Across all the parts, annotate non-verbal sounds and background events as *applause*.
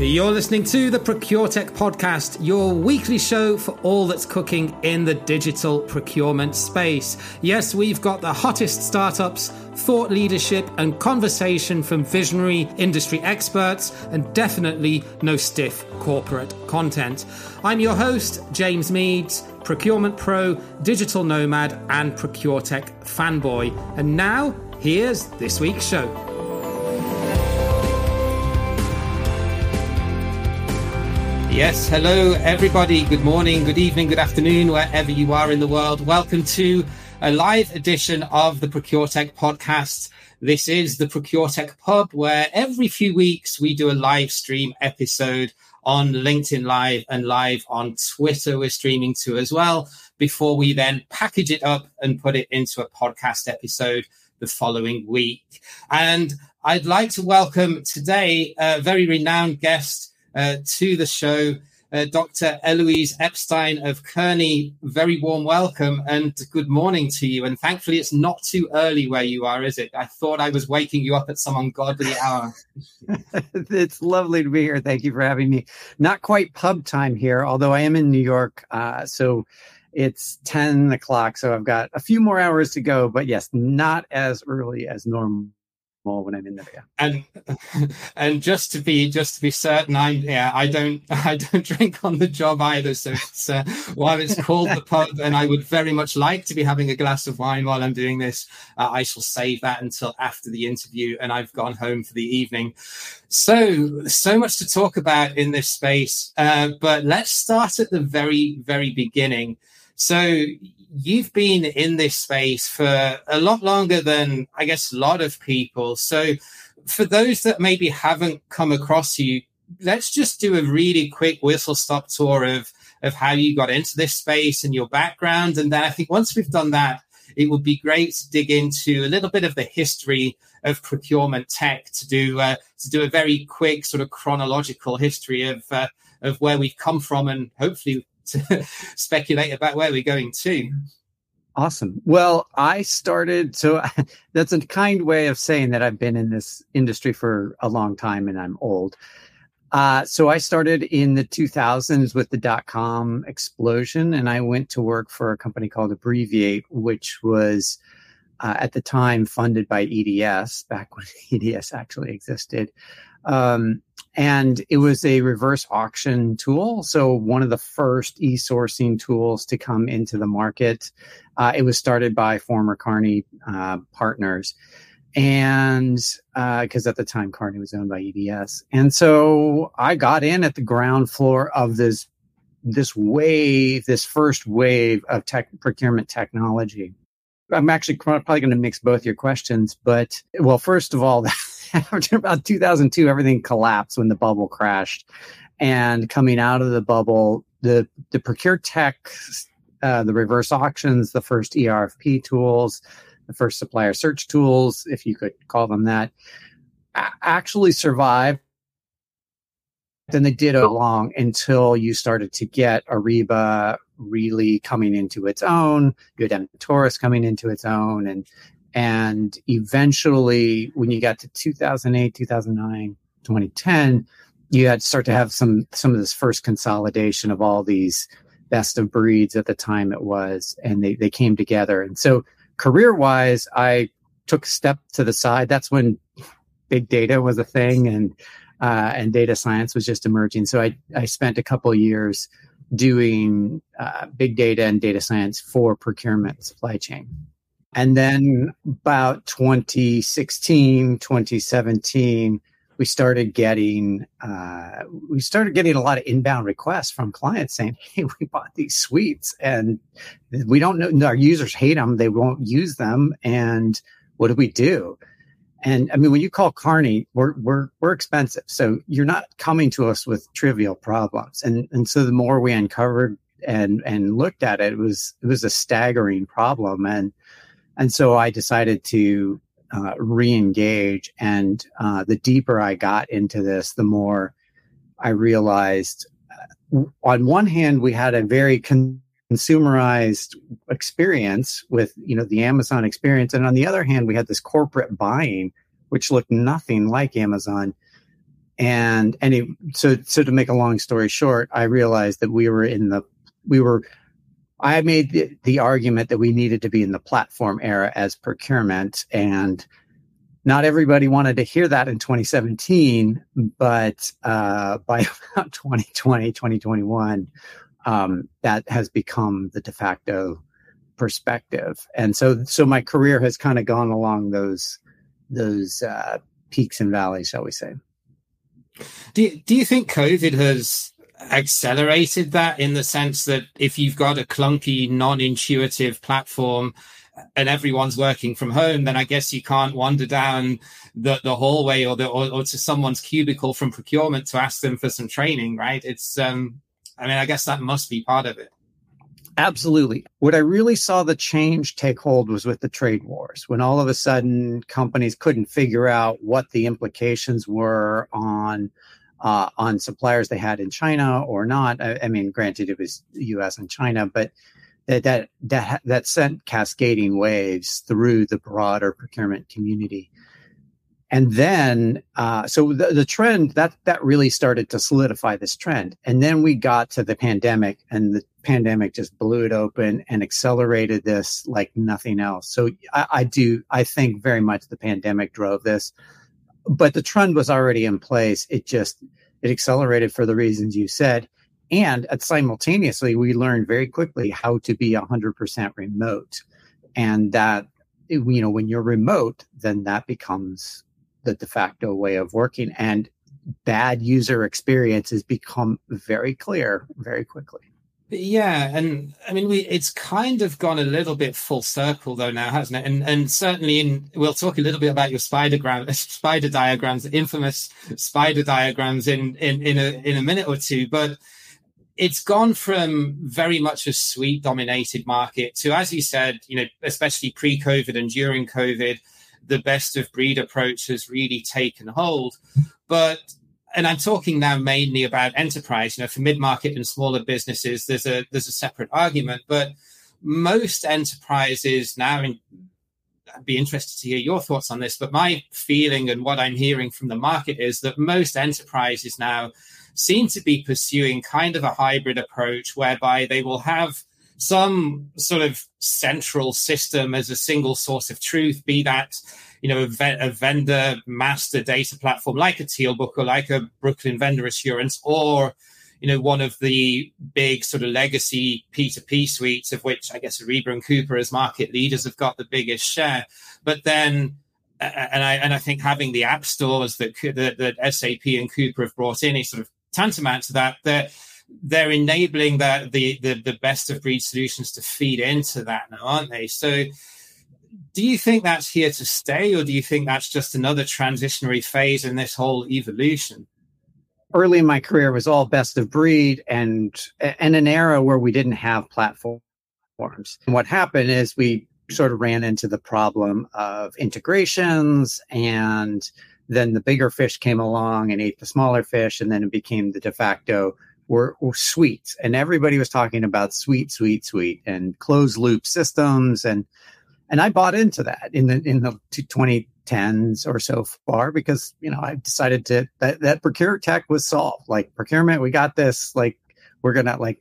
You're listening to the ProcureTech podcast, your weekly show for all that's cooking in the digital procurement space. Yes, we've got the hottest startups, thought leadership, and conversation from visionary industry experts, and definitely no stiff corporate content. I'm your host, James Meads, procurement pro, digital nomad, and ProcureTech fanboy. And now, here's this week's show. Yes, hello everybody. Good morning, good evening, good afternoon, wherever you are in the world. Welcome to a live edition of the ProcureTech podcast. This is the ProcureTech Pub, where every few weeks we do a live stream episode on LinkedIn Live and live on Twitter. We're streaming to as well before we then package it up and put it into a podcast episode the following week. And I'd like to welcome today a very renowned guest to the show. Uh, Dr. Elouise Epstein of Kearney, very warm welcome and good morning to you. And thankfully, it's not too early where you are, is it? I thought I was waking you up at some ungodly hour. *laughs* it's lovely to be here. Thank you for having me. Not quite pub time here, although I am in New York. Uh, so it's 10 o'clock. So I've got a few more hours to go. But yes, not as early as normal more when I'm in there. And and just to be just to be certain, I yeah I don't *laughs* I don't drink on the job either. So it's uh, while it's called the pub, and I would very much like to be having a glass of wine while I'm doing this, uh, I shall save that until after the interview, and I've gone home for the evening. So so much to talk about in this space, uh, but let's start at the very very beginning. So you've been in this space for a lot longer than I guess a lot of people. So for those that maybe haven't come across you, let's just do a really quick whistle stop tour of of how you got into this space and your background. And then I think once we've done that, it would be great to dig into a little bit of the history of procurement tech to do uh, to do a very quick sort of chronological history of uh, of where we've come from and hopefully to *laughs* speculate about where we're going to. Awesome. Well, I started, so *laughs* that's a kind way of saying that I've been in this industry for a long time and I'm old. Uh, so I started in the 2000s with the dot com explosion, and I went to work for a company called eBreviate, which was uh, at the time funded by EDS, back when *laughs* EDS actually existed. Um, and it was a reverse auction tool. So one of the first e-sourcing tools to come into the market. Uh, it was started by former Kearney uh, partners, and because uh, at the time Kearney was owned by EDS, and so I got in at the ground floor of this this wave, this first wave of tech procurement technology. I'm actually probably going to mix both your questions, but well, first of all, *laughs* after *laughs* about 2002, everything collapsed when the bubble crashed. And coming out of the bubble, the the procure tech, uh, the reverse auctions, the first ERFP tools, the first supplier search tools, if you could call them that, actually survived. Then they did along until you started to get Ariba really coming into its own. You had Emptoris coming into its own, and and eventually, when you got to 2008, 2009, 2010, you had to start to have some some of this first consolidation of all these best of breeds at the time it was, and they they came together. And so, career wise, I took a step to the side. That's when big data was a thing, and uh, and data science was just emerging. So I I spent a couple years doing uh, big data and data science for procurement supply chain. And then about 2016, 2017, we started getting uh, we started getting a lot of inbound requests from clients saying, *laughs* "Hey, we bought these suites, and we don't know our users hate them; they won't use them, and what do we do?" And I mean, when you call Kearney, we're we're we're expensive, so you're not coming to us with trivial problems. And and so the more we uncovered and and looked at it, it was it was a staggering problem, and and so I decided to uh, re-engage. And uh, the deeper I got into this, the more I realized. Uh, on one hand, we had a very con- consumerized experience with you know the Amazon experience, and on the other hand, we had this corporate buying, which looked nothing like Amazon. and any so so to make a long story short, I realized that we were in the we were I made the, the argument that we needed to be in the platform era as procurement and not everybody wanted to hear that in 2017, but uh, *laughs* by about 2020, 2021, um, that has become the de facto perspective. And so, so my career has kind of gone along those those uh, peaks and valleys, shall we say? Do you, do you think COVID has accelerated that in the sense that if you've got a clunky, non-intuitive platform and everyone's working from home, then I guess you can't wander down the, the hallway or the or, or, to someone's cubicle from procurement to ask them for some training, right? It's um I mean, I guess that must be part of it. Absolutely. What I really saw the change take hold was with the trade wars, when all of a sudden companies couldn't figure out what the implications were on uh, on suppliers they had in China or not. I, I mean, granted, it was U.S. and China, but that that that that sent cascading waves through the broader procurement community. And then, uh, so the, the trend that that really started to solidify this trend. And then we got to the pandemic, and the pandemic just blew it open and accelerated this like nothing else. So I, I do, I think very much the pandemic drove this, but the trend was already in place. It just it accelerated for the reasons you said. And at simultaneously we learned very quickly how to be 100% remote. And that you know when you're remote then that becomes the de facto way of working. And bad user experiences become very clear very quickly yeah, and I mean, we it's kind of gone a little bit full circle though now, hasn't it? And and certainly in we'll talk a little bit about your spider gram, *laughs* spider diagrams, infamous spider diagrams in in in a in a minute or two, but it's gone from very much a suite dominated market to, as you said, you know, especially pre COVID and during COVID, the best of breed approach has really taken hold. But and I'm talking now mainly about enterprise. You know, for mid market and smaller businesses, there's a there's a separate argument, but most enterprises now, and I'd be interested to hear your thoughts on this. But my feeling and what I'm hearing from the market is that most enterprises now seem to be pursuing kind of a hybrid approach whereby they will have some sort of central system as a single source of truth, be that you know a, vendor master data platform like a Tealbook or like a Brooklyn Vendor Assurance, or you know one of the big sort of legacy P2P suites, of which I guess Ariba and Coupa as market leaders have got the biggest share. But then and I and I think having the app stores that that, that SAP and Coupa have brought in is sort of tantamount to that. They're they're enabling that the, the the best of breed solutions to feed into that now, aren't they? So do you think that's here to stay, or do you think that's just another transitionary phase in this whole evolution? Early in my career was all best of breed and and an era where we didn't have platforms. And what happened is we sort of ran into the problem of integrations and then the bigger fish came along and ate the smaller fish, and then it became the de facto were, were suites. And everybody was talking about suite, suite, suite, and closed loop systems, and and I bought into that in the in the 2010s or so far because you know I decided to that that procure tech was solved. Like procurement, we got this. Like we're gonna like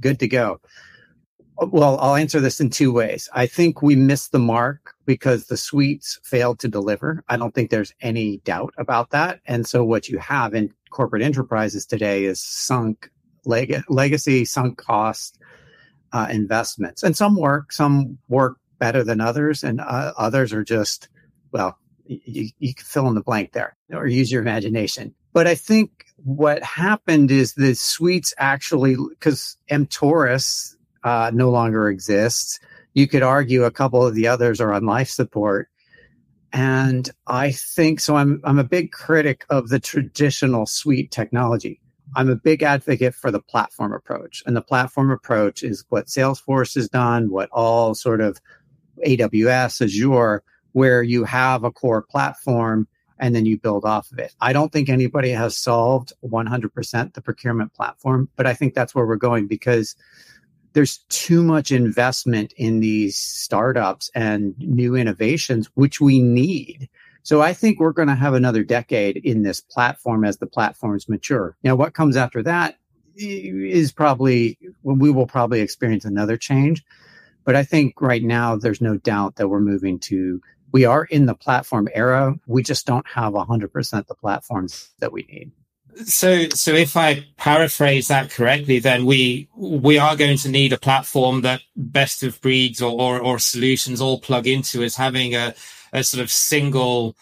good to go. Well, I'll answer this in two ways. I think we missed the mark because the suites failed to deliver. I don't think there's any doubt about that. And so what you have in corporate enterprises today is sunk leg- legacy, sunk cost uh, investments. And some work, some work better than others, and uh, others are just, well, you, you can fill in the blank there or use your imagination. But I think what happened is the suites actually, because Emptoris, uh, no longer exists. You could argue a couple of the others are on life support. And I think so. I'm, I'm a big critic of the traditional suite technology. I'm a big advocate for the platform approach. And the platform approach is what Salesforce has done, what all sort of AWS, Azure, where you have a core platform and then you build off of it. I don't think anybody has solved 100% the procurement platform, but I think that's where we're going because there's too much investment in these startups and new innovations, which we need. So I think we're going to have another decade in this platform as the platforms mature. Now, what comes after that is probably we will probably experience another change. But I think right now there's no doubt that we're moving to we are in the platform era. We just don't have 100% the platforms that we need. So, so if I paraphrase that correctly, then we we are going to need a platform that best of breeds or or, or solutions all plug into as having a a sort of single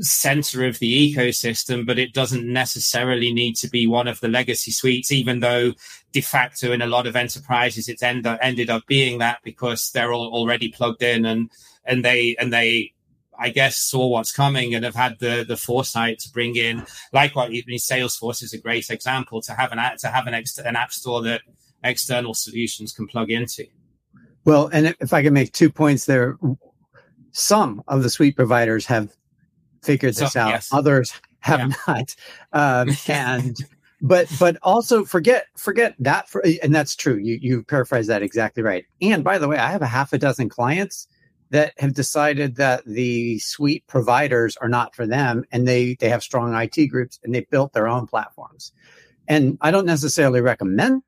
center of the ecosystem, but it doesn't necessarily need to be one of the legacy suites, even though de facto in a lot of enterprises it's end, ended up being that because they're all already plugged in and and they and they I guess saw what's coming and have had the the foresight to bring in like what you mean Salesforce is a great example to have an to have an ex, an app store that external solutions can plug into. Well, and if I can make two points there, some of the suite providers have figured this so, out. Yes. Others have yeah. not. Um, *laughs* and but but also forget forget that for and that's true. You you paraphrase that exactly right. And by the way, I have a half a dozen clients that have decided that the suite providers are not for them and they they have strong IT groups and they built their own platforms. And I don't necessarily recommend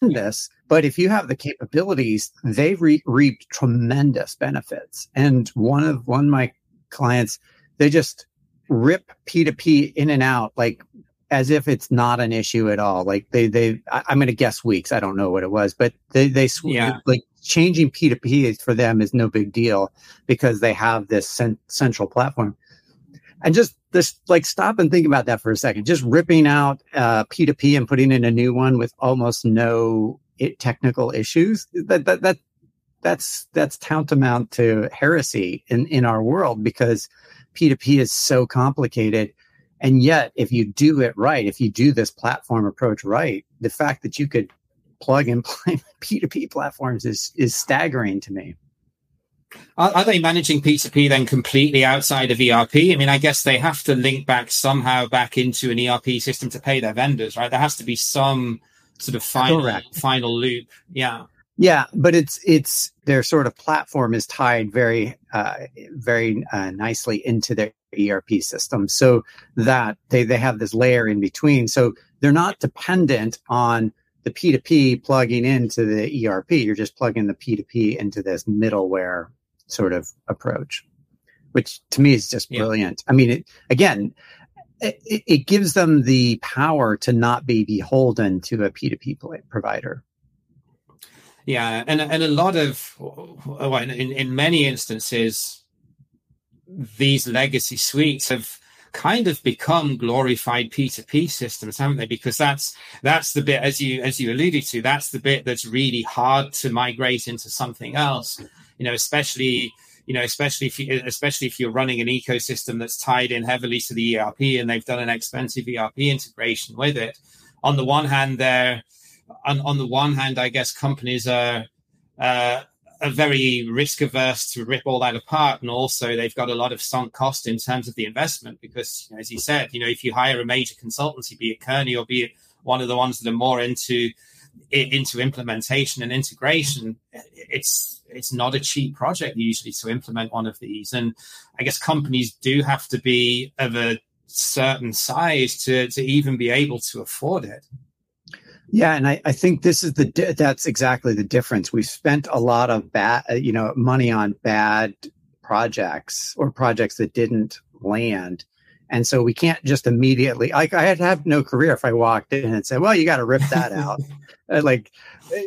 this, but if you have the capabilities, they re- tremendous benefits. And one of one of my clients, they just rip P2P in and out like as if it's not an issue at all. Like they they I, am going to guess weeks. I don't know what it was, but they they yeah. like changing P2P for them is no big deal because they have this cent- central platform. And just this, like, stop and think about that for a second. Just ripping out uh, P2P and putting in a new one with almost no it, technical issues. That that that that's that's tantamount to heresy in in our world because P2P is so complicated. And yet, if you do it right, if you do this platform approach right, the fact that you could plug and *laughs* play P2P platforms is is staggering to me. Are, are, they managing P2P then completely outside of ERP? I mean, I guess they have to link back somehow back into an ERP system to pay their vendors, right? There has to be some sort of final Correct. final loop. Yeah. Yeah, but it's it's their sort of platform is tied very uh, very uh, nicely into their ERP system, so that they they have this layer in between. So they're not dependent on the P2P plugging into the ERP. You're just plugging the P2P into this middleware sort of approach, which to me is just brilliant. Yeah. I mean, it, again, it, it, gives them the power to not be beholden to a P2P provider. Yeah, and and a lot of oh, well, in in many instances, these legacy suites have kind of become glorified P2P systems, haven't they? Because that's that's the bit, as you as you alluded to, that's the bit that's really hard to migrate into something else. You know, especially you know, especially if you especially if you're running an ecosystem that's tied in heavily to the ERP and they've done an expensive ERP integration with it. On the one hand, there on, on the one hand, I guess companies are uh, are very risk averse to rip all that apart, and also they've got a lot of sunk cost in terms of the investment because, as you said, you know, if you hire a major consultancy, be it Kearney or be it one of the ones that are more into into implementation and integration, it's it's not a cheap project usually to implement one of these, and I guess companies do have to be of a certain size to to even be able to afford it. Yeah, and I, I think this is the that's exactly the difference. We've spent a lot of bad, uh, you know, money on bad projects or projects that didn't land, and so we can't just immediately. Like I'd have no career if I walked in and said, "Well, you got to rip that out." *laughs* Uh, like,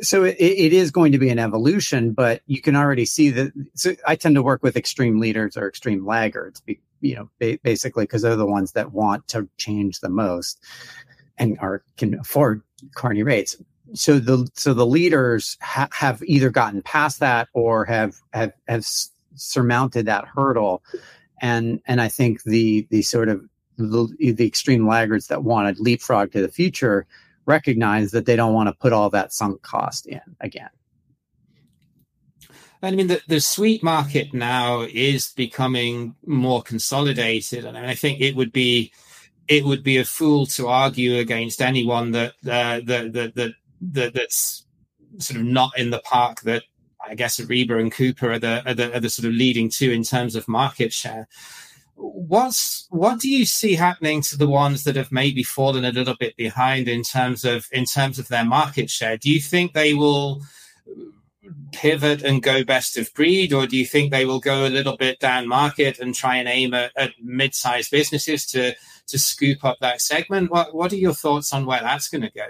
so it, it is going to be an evolution, but you can already see that. So I tend to work with extreme leaders or extreme laggards, you know, basically because they're the ones that want to change the most and are can afford Kearney rates. So the so the leaders ha- have either gotten past that or have have have surmounted that hurdle, and and I think the the sort of the, the extreme laggards that want to leapfrog to the future recognize that they don't want to put all that sunk cost in again. I mean, the, the suite market now is becoming more consolidated, and I think it would be it would be a fool to argue against anyone that uh, that, that, that that that's sort of not in the park that I guess Ariba and Coupa are the, are the, are the sort of leading two in terms of market share. what's what do you see happening to the ones that have maybe fallen a little bit behind in terms of in terms of their market share? Do you think they will pivot and go best of breed, or do you think they will go a little bit down market and try and aim at, at mid-sized businesses to to scoop up that segment? What what are your thoughts on where that's going to go?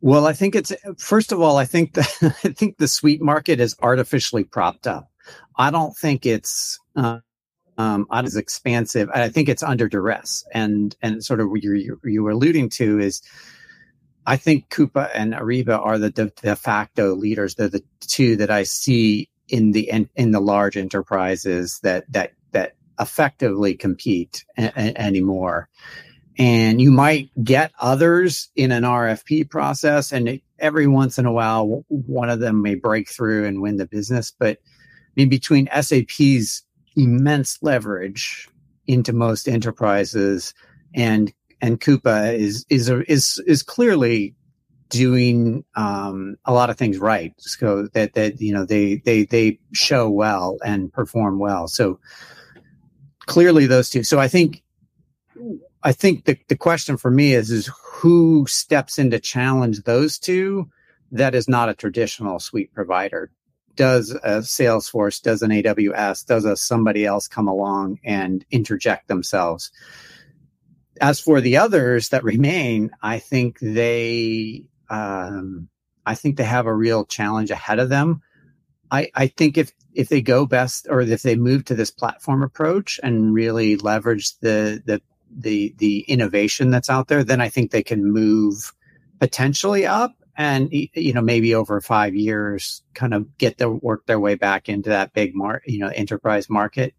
Well, I think it's first of all, I think that *laughs* I think the suite market is artificially propped up. I don't think it's uh, um, as expansive. I think it's under duress, and and sort of what you you were alluding to is, I think Coupa and Ariba are the de, de facto leaders. They're the two that I see in the in, in the large enterprises that that that effectively compete a, a, anymore. And you might get others in an RFP process, and it, every once in a while, one of them may break through and win the business. But I mean, between SAP's immense leverage into most enterprises and and Coupa is is is is clearly doing um, a lot of things right. So that that you know they they they show well and perform well. So clearly those two. So i think i think the, the question for me is is who steps in to challenge those two that is not a traditional suite provider? Does a Salesforce, does an AWS, does a somebody else come along and interject themselves. As for the others that remain, I think they, um, I think they have a real challenge ahead of them. I, I think if if they go best or if they move to this platform approach and really leverage the the the the innovation that's out there, then I think they can move potentially up and you know maybe over five years kind of get their work their way back into that big mar you know enterprise market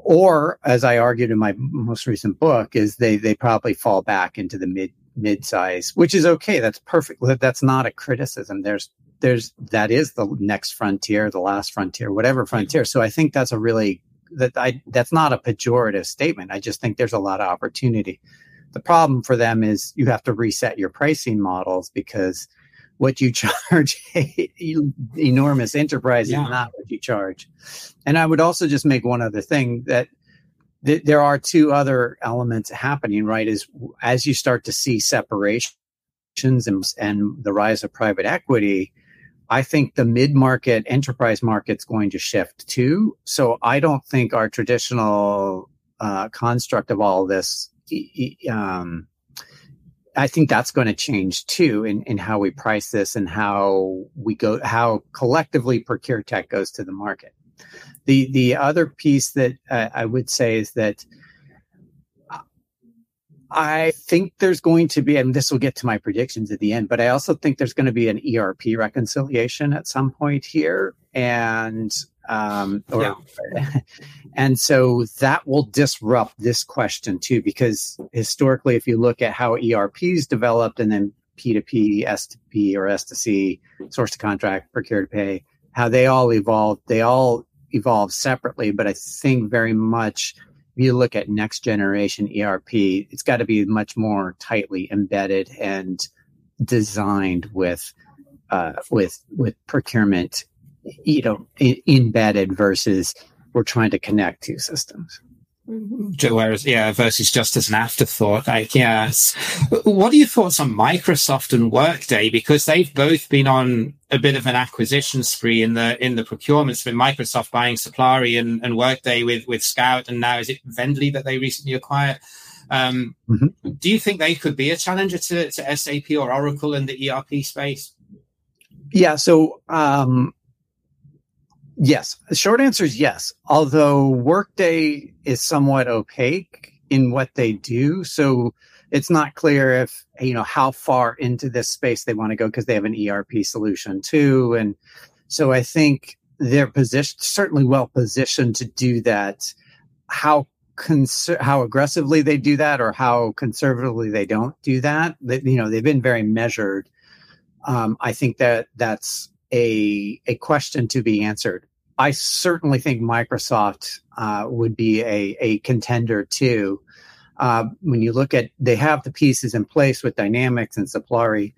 or as i argued in my most recent book is they they probably fall back into the mid mid size which is okay. That's perfect. That's not a criticism. There's there's that is the next frontier the last frontier whatever mm-hmm. frontier. So i think that's a really that i that's not a pejorative statement. I just think there's a lot of opportunity. The problem for them is you have to reset your pricing models because what you *laughs* charge enormous enterprise yeah. is not what you charge. And I would also just make one other thing that th- there are two other elements happening, right? Is as you start to see separations and, and the rise of private equity, I think the mid market enterprise market's going to shift too. So I don't think our traditional uh, construct of all this um, I think that's going to change too in, in how we price this and how we go, how collectively procure tech goes to the market. The the other piece that uh, I would say is that I think there's going to be, and this will get to my predictions at the end, but I also think there's going to be an ERP reconciliation at some point here, and um, or, yeah. *laughs* and so that will disrupt this question too, because historically, if you look at how ERPs developed and then P2P, S2P, or S2C, source to contract, procure to pay, how they all evolved, they all evolved separately. But I think very much if you look at next generation ERP, it's got to be much more tightly embedded and designed with uh, with with procurement you know, I- embedded versus we're trying to connect two systems. Whereas, yeah, versus just as an afterthought, like, yes. What are your thoughts on Microsoft and Workday? Because they've both been on a bit of an acquisition spree in the, in the procurements with Microsoft buying Suplari and, and Workday with, with Scout. And now is it VNDLY that they recently acquired? Um, mm-hmm. Do you think they could be a challenger to, to SAP or Oracle in the ERP space? Yeah. So, um, Yes. The short answer is yes. Although Workday is somewhat opaque in what they do. So it's not clear if, you know, how far into this space they want to go because they have an ERP solution too. And so I think they're positioned, certainly well positioned to do that. How conser- how aggressively they do that or how conservatively they don't do that. That, you know, they've been very measured. Um, I think that that's a a question to be answered. I certainly think Microsoft uh, would be a a contender too. Uh, when you look at, they have the pieces in place with Dynamics and Suplari,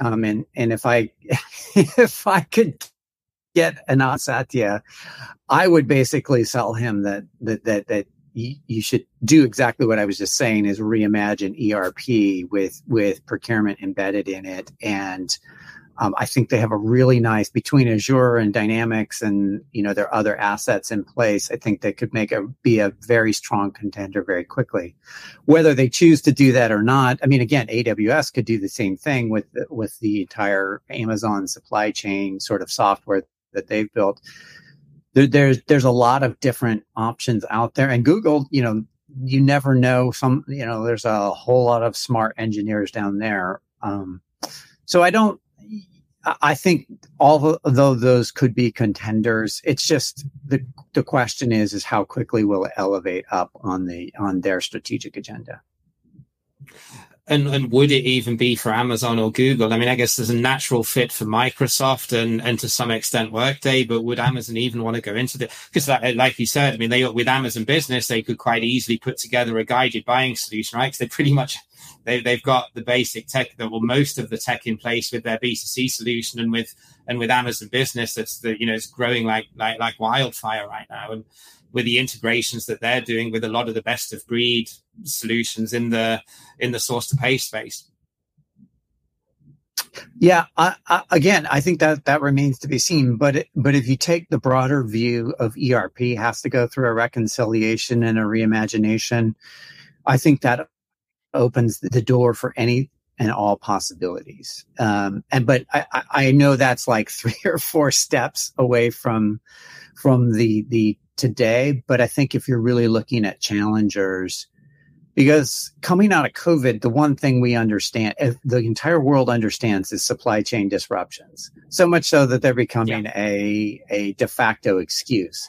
um, and and if I *laughs* if I could get Anand Satya, I would basically sell him that that that that you, should do exactly what I was just saying is reimagine ERP with with procurement embedded in it and um, I think they have a really nice between Azure and Dynamics and you know their other assets in place. I think they could make a be a very strong contender very quickly. Whether they choose to do that or not, I mean, again, AWS could do the same thing with with the entire Amazon supply chain sort of software that they've built. There, there's there's a lot of different options out there, and Google, you know, you never know. Some you know, there's a whole lot of smart engineers down there. Um, so I don't I think of those could be contenders. It's just the the question is is how quickly will it elevate up on the on their strategic agenda. And and would it even be for Amazon or Google? I mean, I guess there's a natural fit for Microsoft and and to some extent Workday, but would Amazon even want to go into the? Because like you said, I mean, they with Amazon Business, they could quite easily put together a guided buying solution, right? Because they pretty much they, they've got the basic tech that well most of the tech in place with their b2c solution and with and with amazon business that's the you know it's growing like like like wildfire right now and with the integrations that they're doing with a lot of the best of breed solutions in the in the source to pay space yeah, I, I, again, I think that that remains to be seen. But it, but if you take the broader view of ERP has to go through a reconciliation and a reimagination, I think that opens the door for any and all possibilities. Um, and but I, I know that's like *laughs* three or four steps away from from the the today. But I think if you're really looking at challengers, because coming out of COVID, the one thing we understand, the entire world understands, is supply chain disruptions. So much so that they're becoming yeah. a a de facto excuse.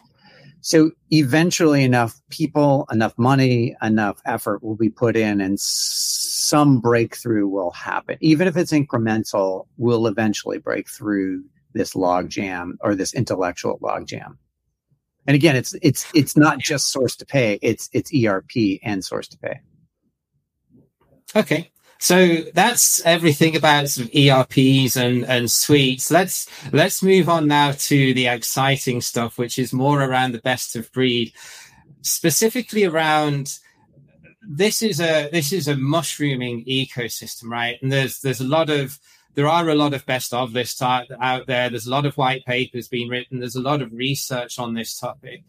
So eventually enough people, enough money, enough effort will be put in and some breakthrough will happen. Even if it's incremental, we'll eventually break through this log jam or this intellectual log jam. And again, it's it's it's not just source to pay, it's it's ERP and source to pay. Okay. So that's everything about sort of ERPs and, and suites. Let's, let's move on now to the exciting stuff, which is more around the best of breed, specifically around this is a, this is a mushrooming ecosystem, right? And there's, there's a lot of, there are a lot of best of lists out, out there. There's a lot of white papers being written. There's a lot of research on this topic.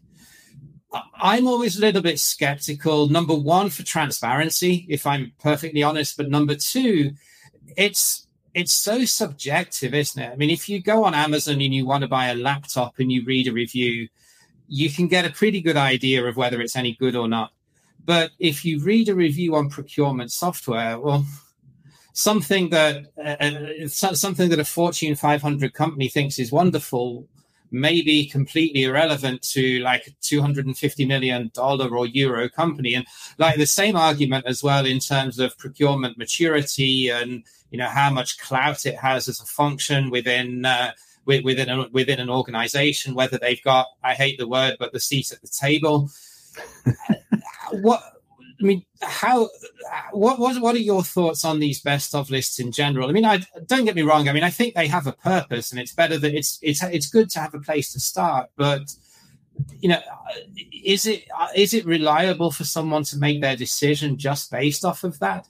I'm always a little bit skeptical. Number one, for transparency, if I'm perfectly honest, but number two, it's it's so subjective, isn't it? I mean, if you go on Amazon and you want to buy a laptop and you read a review, you can get a pretty good idea of whether it's any good or not. But if you read a review on procurement software, well, something that uh, uh something that a Fortune 500 company thinks is wonderful may be completely irrelevant to like a 250 million dollar or euro company. And like the same argument as well in terms of procurement maturity and you know how much clout it has as a function within uh, within a, within an organization whether they've got i hate the word but the seat at the table. *laughs* What I mean, how? What what what are your thoughts on these best of lists in general? I mean, I don't get me wrong. I mean, I think they have a purpose, and it's better that it's it's it's good to have a place to start. But you know, is it is it reliable for someone to make their decision just based off of that?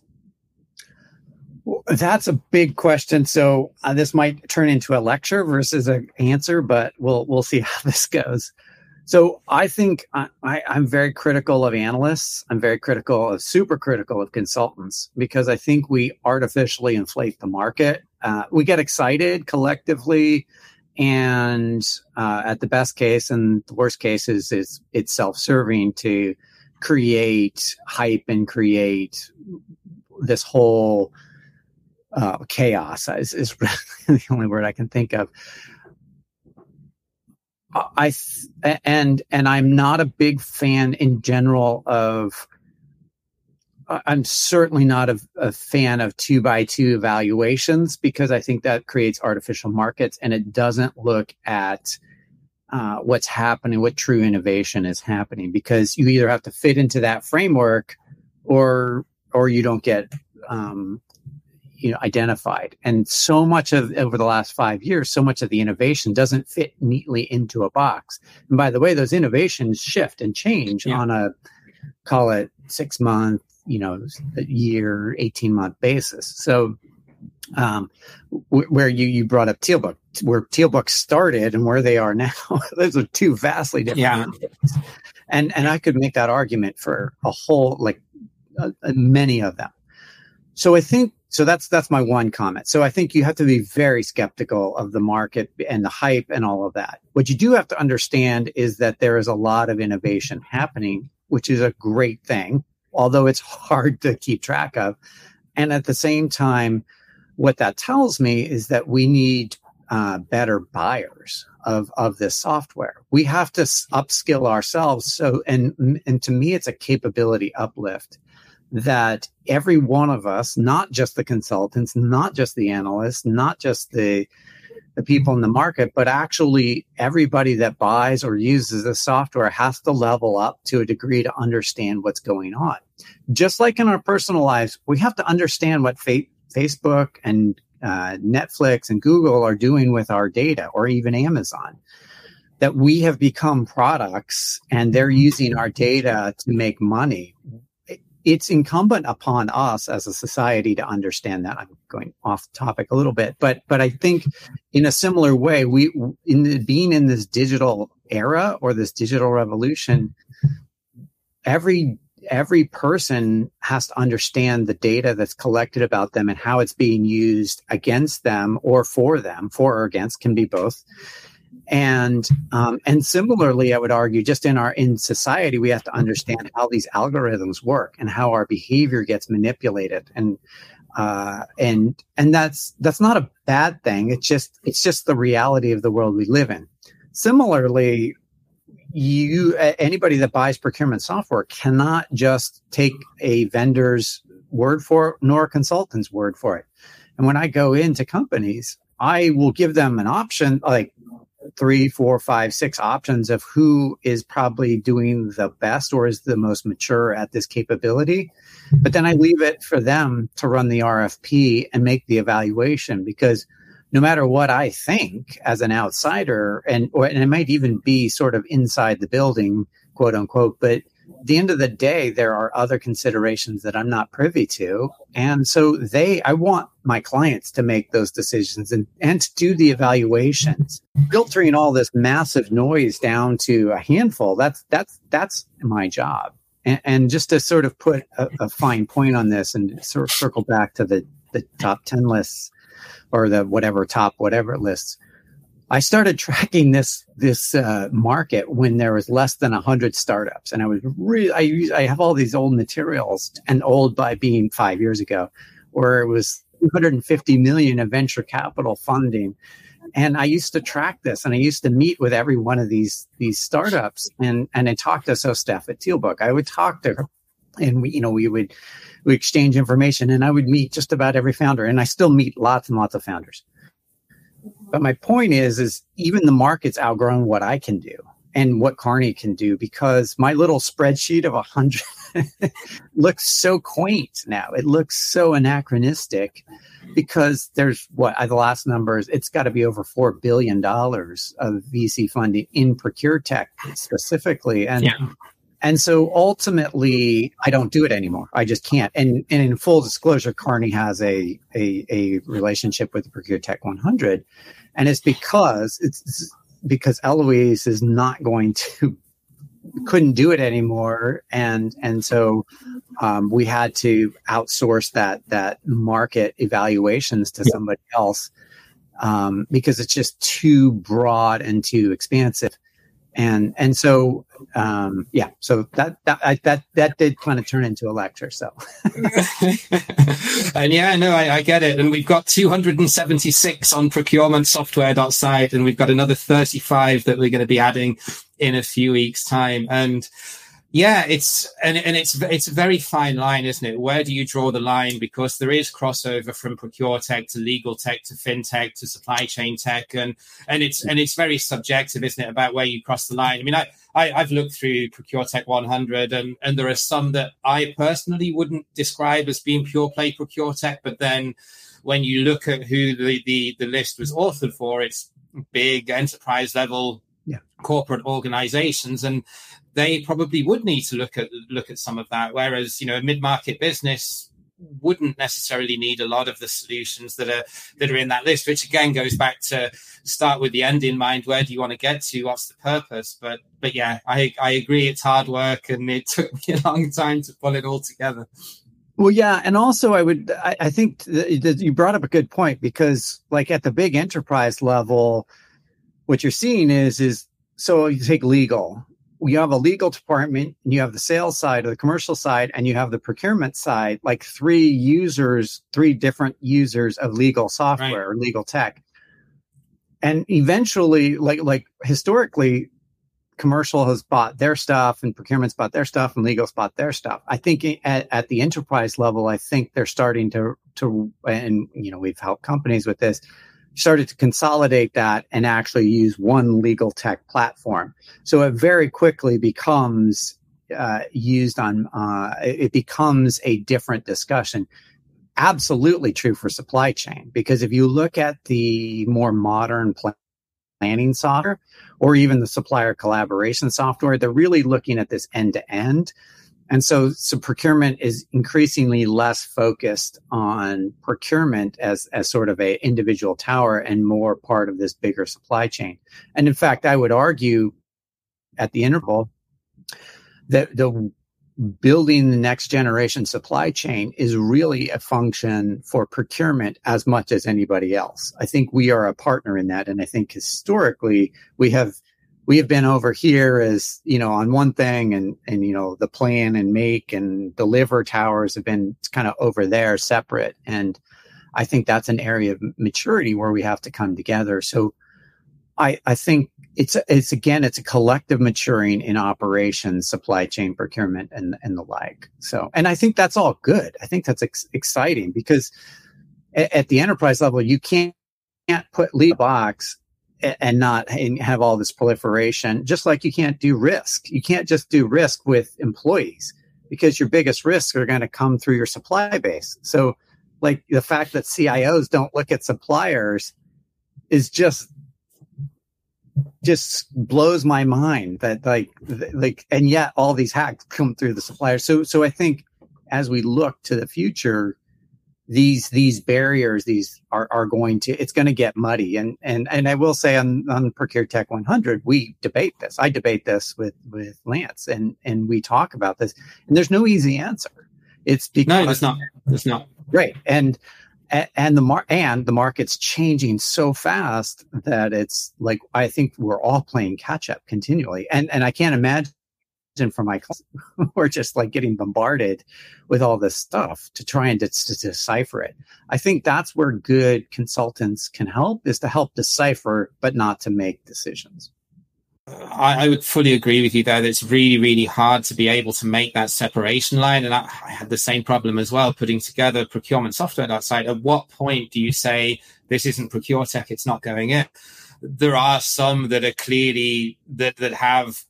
That's a big question. So uh, this might turn into a lecture versus an answer, but we'll we'll see how *laughs* this goes. So I think I, am very critical of analysts. I'm very critical of super critical of consultants because I think we artificially inflate the market. Uh, we get excited collectively, and uh, at the best case and the worst case is, is it's self-serving to create hype and create this whole uh, chaos is, is *laughs* the only word I can think of. I and and I'm not a big fan in general of. I'm certainly not a, a, fan of two by two evaluations because I think that creates artificial markets and it doesn't look at uh, what's happening, what true innovation is happening. Because you either have to fit into that framework, or or you don't get um, you know identified and so much of over the last five years so much of the innovation doesn't fit neatly into a box and by the way those innovations shift and change yeah. on a call it six month you know year 18 month basis so um, where you you brought up Tealbook, where Tealbook started and where they are *laughs* now, those are two vastly different. Yeah. And and I could make that argument for a whole like uh, many of them. So I think so that's that's my one comment. So I think you have to be very skeptical of the market and the hype and all of that. What you do have to understand is that there is a lot of innovation happening, which is a great thing, although it's hard to keep track of. And at the same time, what that tells me is that we need uh, better buyers of of this software. We have to upskill ourselves. So, and and to me, it's a capability uplift that every one of us, not just the consultants, not just the analysts, not just the the people in the market, but actually everybody that buys or uses the software has to level up to a degree to understand what's going on. Just like in our personal lives, we have to understand what fate Facebook and uh, Netflix and Google are doing with our data, or even Amazon. That we have become products and they're using our data to make money. It's incumbent upon us as a society to understand that. I'm going off topic a little bit, but but I think in a similar way, we in the, being in this digital era or this digital revolution, every every person has to understand the data that's collected about them and how it's being used against them or for them, for or against can be both. And um, and similarly, I would argue, just in our in society, we have to understand how these algorithms work and how our behavior gets manipulated. And uh, and and that's that's not a bad thing. It's just it's just the reality of the world we live in. Similarly, you anybody that buys procurement software cannot just take a vendor's word for it nor a consultant's word for it and when i go into companies i will give them an option like three four five six options of who is probably doing the best or is the most mature at this capability. But then i leave it for them to run the rfp and make the evaluation because no matter what I think as an outsider, and or, and it might even be sort of inside the building, quote unquote, but the end of the day, there are other considerations that I'm not privy to. And so they, I want my clients to make those decisions and, and to do the evaluations, filtering all this massive noise down to a handful. That's, that's, that's my job. And, and just to sort of put a, a fine point on this and sort of circle back to the, the top 10 lists or the whatever top whatever lists. I started *laughs* tracking this this uh, market when there was less than hundred startups, and I was really I I have all these old materials, and old by being five years ago, where it was 250 million of venture capital funding, and I used to track this, and I used to meet with every one of these these startups, and and I talked to so Steph at Tealbook. I would talk to and we you know we would we exchange information and I would meet just about every founder and I still meet lots and lots of founders. But my point is, is even the market's outgrown what I can do and what Kearney can do because my little spreadsheet of a hundred *laughs* looks so quaint now. It looks so anachronistic because there's what uh, the last numbers, it's got to be over $4 billion of VC funding in procure tech specifically. And yeah. And so ultimately, I don't do it anymore. I just can't. And, and in full disclosure, Kearney has a, a, a relationship with Procure Tech 100. And it's because it's because Elouise is not going to, couldn't do it anymore. And, and so, um, we had to outsource that, that market evaluations to somebody else, um, because it's just too broad and too expansive and and so um, yeah, so that that I, that that did kind of turn into a lecture. So, *laughs* and yeah, no, I, I, get it. And we've got 276 on procurement procurementsoftware.site, and we've got another 35 that we're going to be adding in a few weeks' time. And Yeah, it's and and it's it's a very fine line, isn't it? Where do you draw the line? Because there is crossover from procure tech to legal tech to fintech to supply chain tech, and and it's and it's very subjective, isn't it, about where you cross the line? I mean, I, I have looked through procure tech 100, and and there are some that I personally wouldn't describe as being pure play procure tech, but then when you look at who the the, the list was authored for, it's big enterprise level yeah. corporate organizations and they probably would need to look at look at some of that. Whereas you know, a mid market business wouldn't necessarily need a lot of the solutions that are that are in that list, which again goes back to start with the end in mind. Where do you want to get to? What's the purpose? But but yeah, I I agree. It's hard work, and it *laughs* took me a long time to pull it all together. Well, yeah, and also I would I, I think that you brought up a good point because like at the big enterprise level, what you're seeing is is so you take legal. You have a legal department and you have the sales side or the commercial side and you have the procurement side like three users three different users of legal software right. or legal tech. And eventually like like historically commercial has bought their stuff and procurement's bought their stuff and legal's bought their stuff. I think at, at the enterprise level i think they're starting to to and you know we've helped companies with this started to consolidate that and actually use one legal tech platform. So it very quickly becomes uh, used on, uh, it becomes a different discussion. Absolutely true for supply chain, because if you look at the more modern planning software or even the supplier collaboration software, they're really looking at this end to end. And so, so procurement is increasingly less focused on procurement as, as sort of a individual tower and more part of this bigger supply chain. And in fact, I would argue at the interval that the building the next generation supply chain is really a function for procurement as much as anybody else. I think we are a partner in that. And I think historically we have we have been over here as you know on one thing and and you know the plan and make and deliver towers have been kind of over there separate. And i think that's an area of maturity where we have to come together. So i i think it's it's again it's a collective maturing in operations supply chain procurement and and the like. So and i think that's all good. I think that's ex- exciting because at, at the enterprise level you can't can't put lead box and not and have all this proliferation. Just like you can't do risk, you can't just do risk with employees because your biggest risks are going to come through your supply base. So, like the fact that CIOs don't look at suppliers is just just blows my mind that like like and yet all these hacks come through the suppliers so so i think as we look to the future these these barriers these are, are going to it's going to get muddy. And and and i will say on on procure tech 100 we debate this. I debate this with with lance and and we talk about this. And there's no easy answer. It's because no it's not. It's not. Right. And and the mar- and the market's changing so fast that it's like I think we're all playing catch up continually, and and I can't imagine for my class *laughs* we're just like getting bombarded with all this stuff to try and de- to decipher it. I think that's where good consultants can help is to help decipher, but not to make decisions. I, I, would fully agree with you there. That it's really, really hard to be able to make that separation line. And I, I had the same problem as well, putting together procurement software outside. At what point do you say this isn't procure tech? It's not going in. There are some that are clearly that that have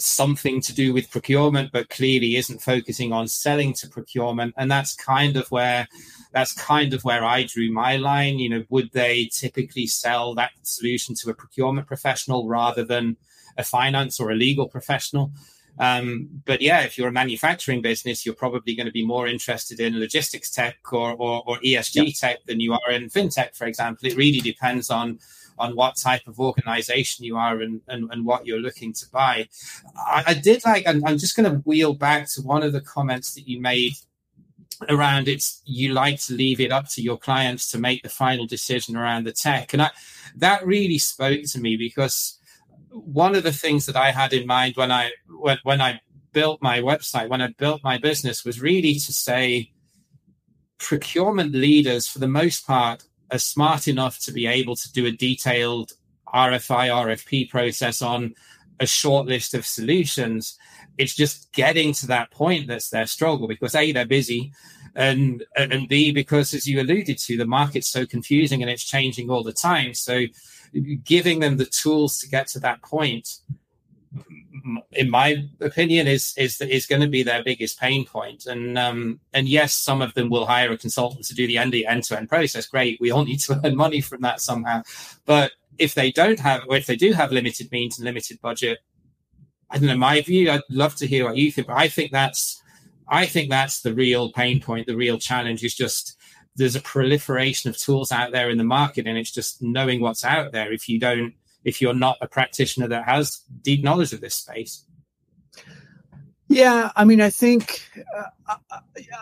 something to do with procurement, but clearly isn't focusing on selling to procurement. And that's kind of where that's kind of where I drew my line. You know, would they typically sell that solution to a procurement professional rather than a finance or a legal professional? Um, but yeah, if you're a manufacturing business, you're probably going to be more interested in logistics tech or, or, or ESG tech than you are in fintech, for example. It really depends on on what type of organization you are and, and, and what you're looking to buy. I, I did like, I'm, I'm just going to wheel back to one of the comments that you made around it's you like to leave it up to your clients to make the final decision around the tech and I, that really spoke to me because one of the things that I had in mind when I when, when I built my website when I built my business was really to say procurement leaders for the most part are smart enough to be able to do a detailed RFI, RFP process on a short list of solutions. it's just getting to that point that's their struggle because a they're busy and and b because as you alluded to the market's so confusing and it's changing all the time so giving them the tools to get to that point in my opinion is is is going to be their biggest pain point. And um and yes some of them will hire a consultant to do the end to end process. Great we all *laughs* need to earn money from that somehow. But if they don't have or if they do have limited means and limited budget i don't know my view i'd love to hear what you think but i think that's i think that's the real pain point the real challenge is just there's a proliferation of tools out there in the market and it's just knowing what's out there if you don't if you're not a practitioner that has deep knowledge of this space. Yeah, I mean, I think, uh,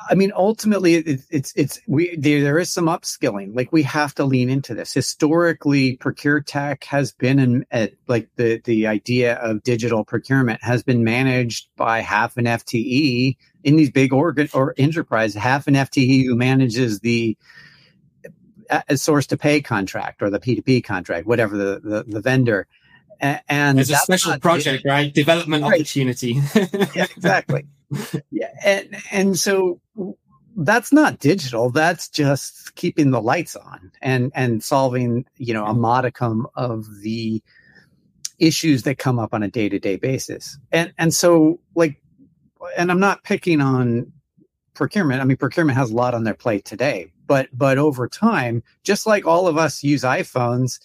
I mean, ultimately, it, it's it's we there, there is some upskilling. Like we have to lean into this. Historically, procure tech has been in at like the the idea of digital procurement has been managed by half an FTE in these big organ or enterprise, half an FTE who manages the a source to pay contract or the P2P contract, whatever the, the, the vendor. And as a special project, it, right? Development right. opportunity. *laughs* yeah, exactly. Yeah. And, and so that's not digital. That's just keeping the lights on and, and solving, you know, a modicum of the issues that come up on a day to day basis. And, and so like, and I'm not picking on procurement. I mean, procurement has a lot on their plate today, but but over time, just like all of us use iPhones,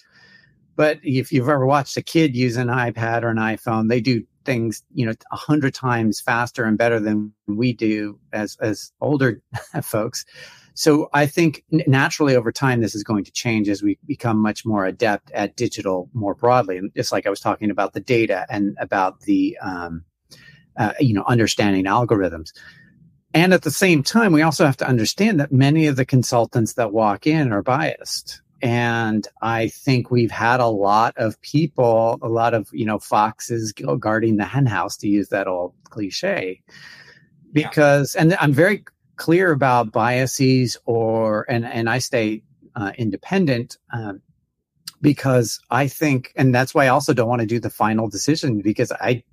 but if you've ever watched a kid use an iPad or an iPhone, they do things you know a hundred times faster and better than we do as as older *laughs* folks. So I think naturally over time this is going to change as we become much more adept at digital more broadly. And just like I was talking about the data and about the um, uh, you know understanding algorithms. And at the same time, we also have to understand that many of the consultants that walk in are biased. And I think we've had a lot of people, a lot of, you know, foxes guarding the henhouse, to use that old cliche. Because, yeah. and I'm very clear about biases or, and, and I stay uh, independent um, because I think, and that's why I also don't want to do the final decision because I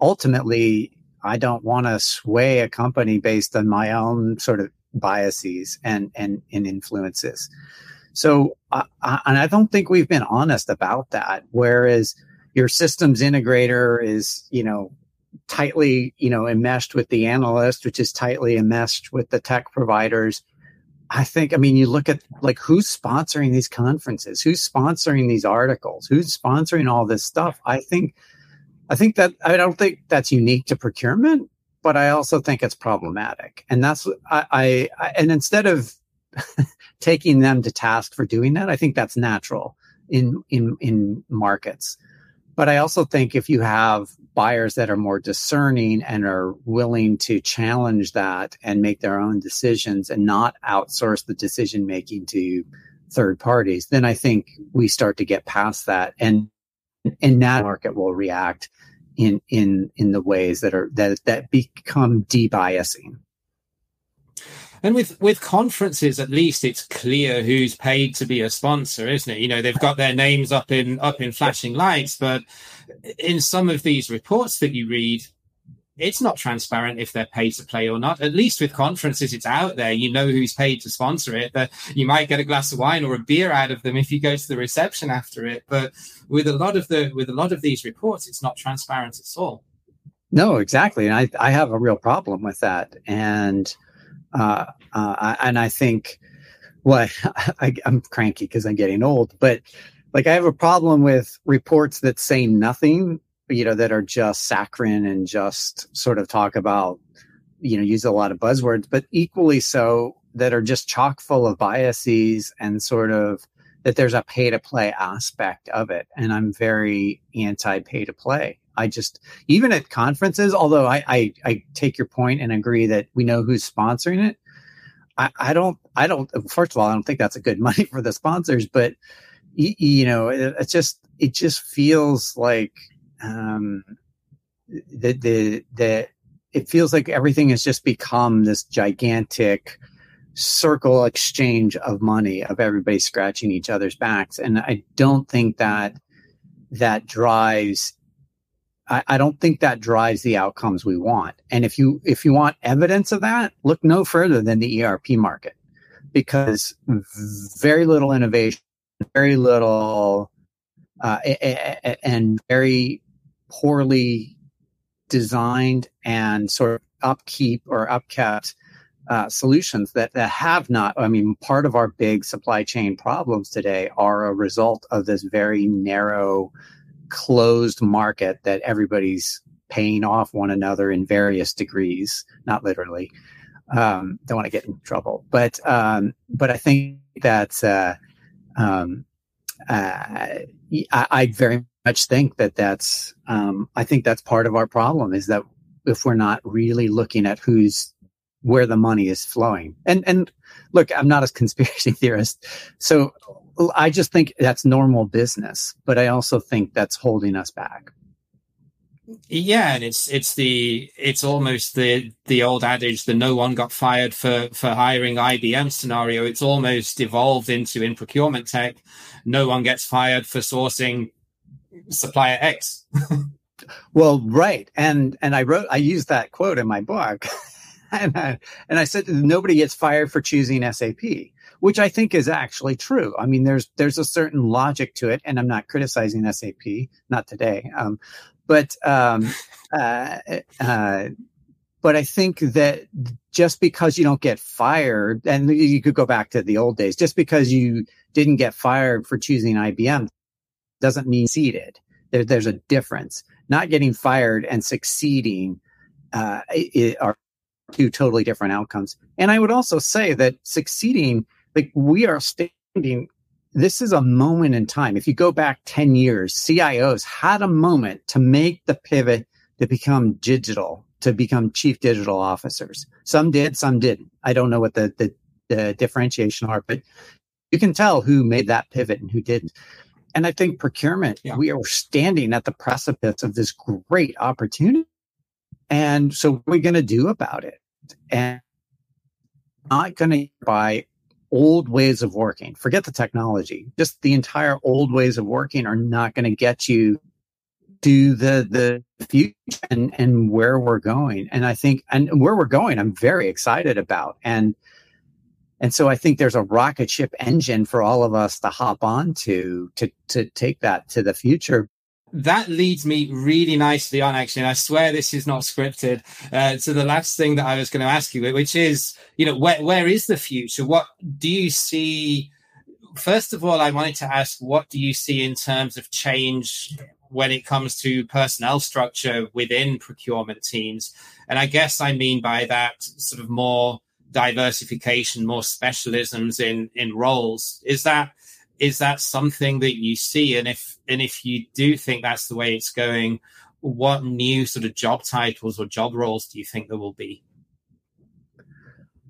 ultimately I don't want to sway a company based on my own sort of biases and and, and influences. So, and I don't think we've been honest about that. Whereas your systems integrator is, you know, tightly, you know, enmeshed with the analyst, which is tightly enmeshed with the tech providers. I think, I mean, you look at like who's sponsoring these conferences, who's sponsoring these articles, who's sponsoring all this stuff. I think I think that I don't think that's unique to procurement, but I also think it's problematic. And that's I, I, I and instead of *laughs* taking them to task for doing that, I think that's natural in in in markets. But I also think if you have buyers that are more discerning and are willing to challenge that and make their own decisions and not outsource the decision making to third parties, then I think we start to get past that and and that market will react in in in the ways that are that that become debiasing. And with with conferences, at least it's clear who's paid to be a sponsor, isn't it? You know, they've got their names up in up in flashing lights, but in some of these reports that you read, it's not transparent if they're paid to play or not. At least with conferences, it's out there. You know who's paid to sponsor it. That you might get a glass of wine or a beer out of them if you go to the reception after it. But with a lot of the with a lot of these reports, it's not transparent at all. No, exactly, and I I have a real problem with that, and uh, uh and I think, well, *laughs* I, I'm cranky because I'm getting old, but like I have a problem with reports that say nothing you know, that are just saccharine and just sort of talk about, you know, use a lot of buzzwords, but equally so that are just chock full of biases and sort of that there's a pay to play aspect of it. And I'm very anti pay to play. I just, even at conferences, although I, I, I, take your point and agree that we know who's sponsoring it. I, I don't, I don't, first of all, I don't think that's a good *laughs* money for the sponsors, but you, you know, it, it's just, it just feels like um, the the the it feels like everything has just become this gigantic circle exchange of money of everybody scratching each other's backs and i don't think that that drives I, I don't think that drives the outcomes we want. And if you if you want evidence of that, look no further than the ERP market, because very little innovation, very little, uh, and very poorly designed and sort of upkeep or upkept uh, solutions that, that have not. I mean, part of our big supply chain problems today are a result of this very narrow, closed market that everybody's paying off one another in various degrees, not literally. Um, don't want to get in trouble, but um, but I think that uh, um, uh, I, I, very much think that that's um, I think that's part of our problem is that if we're not really looking at who's where the money is flowing. And and look, I'm not a *laughs* conspiracy theorist, so I just think that's normal business. But I also think that's holding us back. Yeah, and it's it's the it's almost the the old adage the no one got fired for for hiring IBM scenario. It's almost evolved into in procurement tech, no one gets fired for sourcing supplier X. well, right, and and I wrote I used that quote in my book. *laughs* and, I, and I said nobody gets fired for choosing SAP, which I think is actually true. I mean, there's there's a certain logic to it, and I'm not criticizing SAP, not today, um, but um, *laughs* uh, uh, but I think that just because you don't get fired, and you could go back to the old days, just because you didn't get fired for choosing IBM doesn't mean seated. There, there's a difference. Not getting fired and succeeding uh, are two totally different outcomes. And I would also say that succeeding, like we are standing, this is a moment in time. If you go back 10 years, CIOs had a moment to make the pivot to become digital, to become chief digital officers. Some did, some didn't. I don't know what the, the, the differentiation are, but you can tell who made that pivot and who didn't. And I think procurement, yeah. we are standing at the precipice of this great opportunity. And so what are we going to do about it? And not going to buy old ways of working. Forget the technology. Just the entire old ways of working are not going to get you to the the future and and where we're going. And I think and where we're going, I'm very excited about. And and so I think there's a rocket ship engine for all of us to hop on to to to take that to the future. That leads me really nicely on actually and i swear this is not scripted uh, to the last thing that i was going to ask you which is you know where, where is the future? What do you see? First of all i wanted to ask what do you see in terms of change when it comes to personnel structure within procurement teams? And i guess i mean by that sort of more diversification more specialisms in in roles. Is that is that something that you see? And if and if you do think that's the way it's going what new sort of job titles or job roles do you think there will be?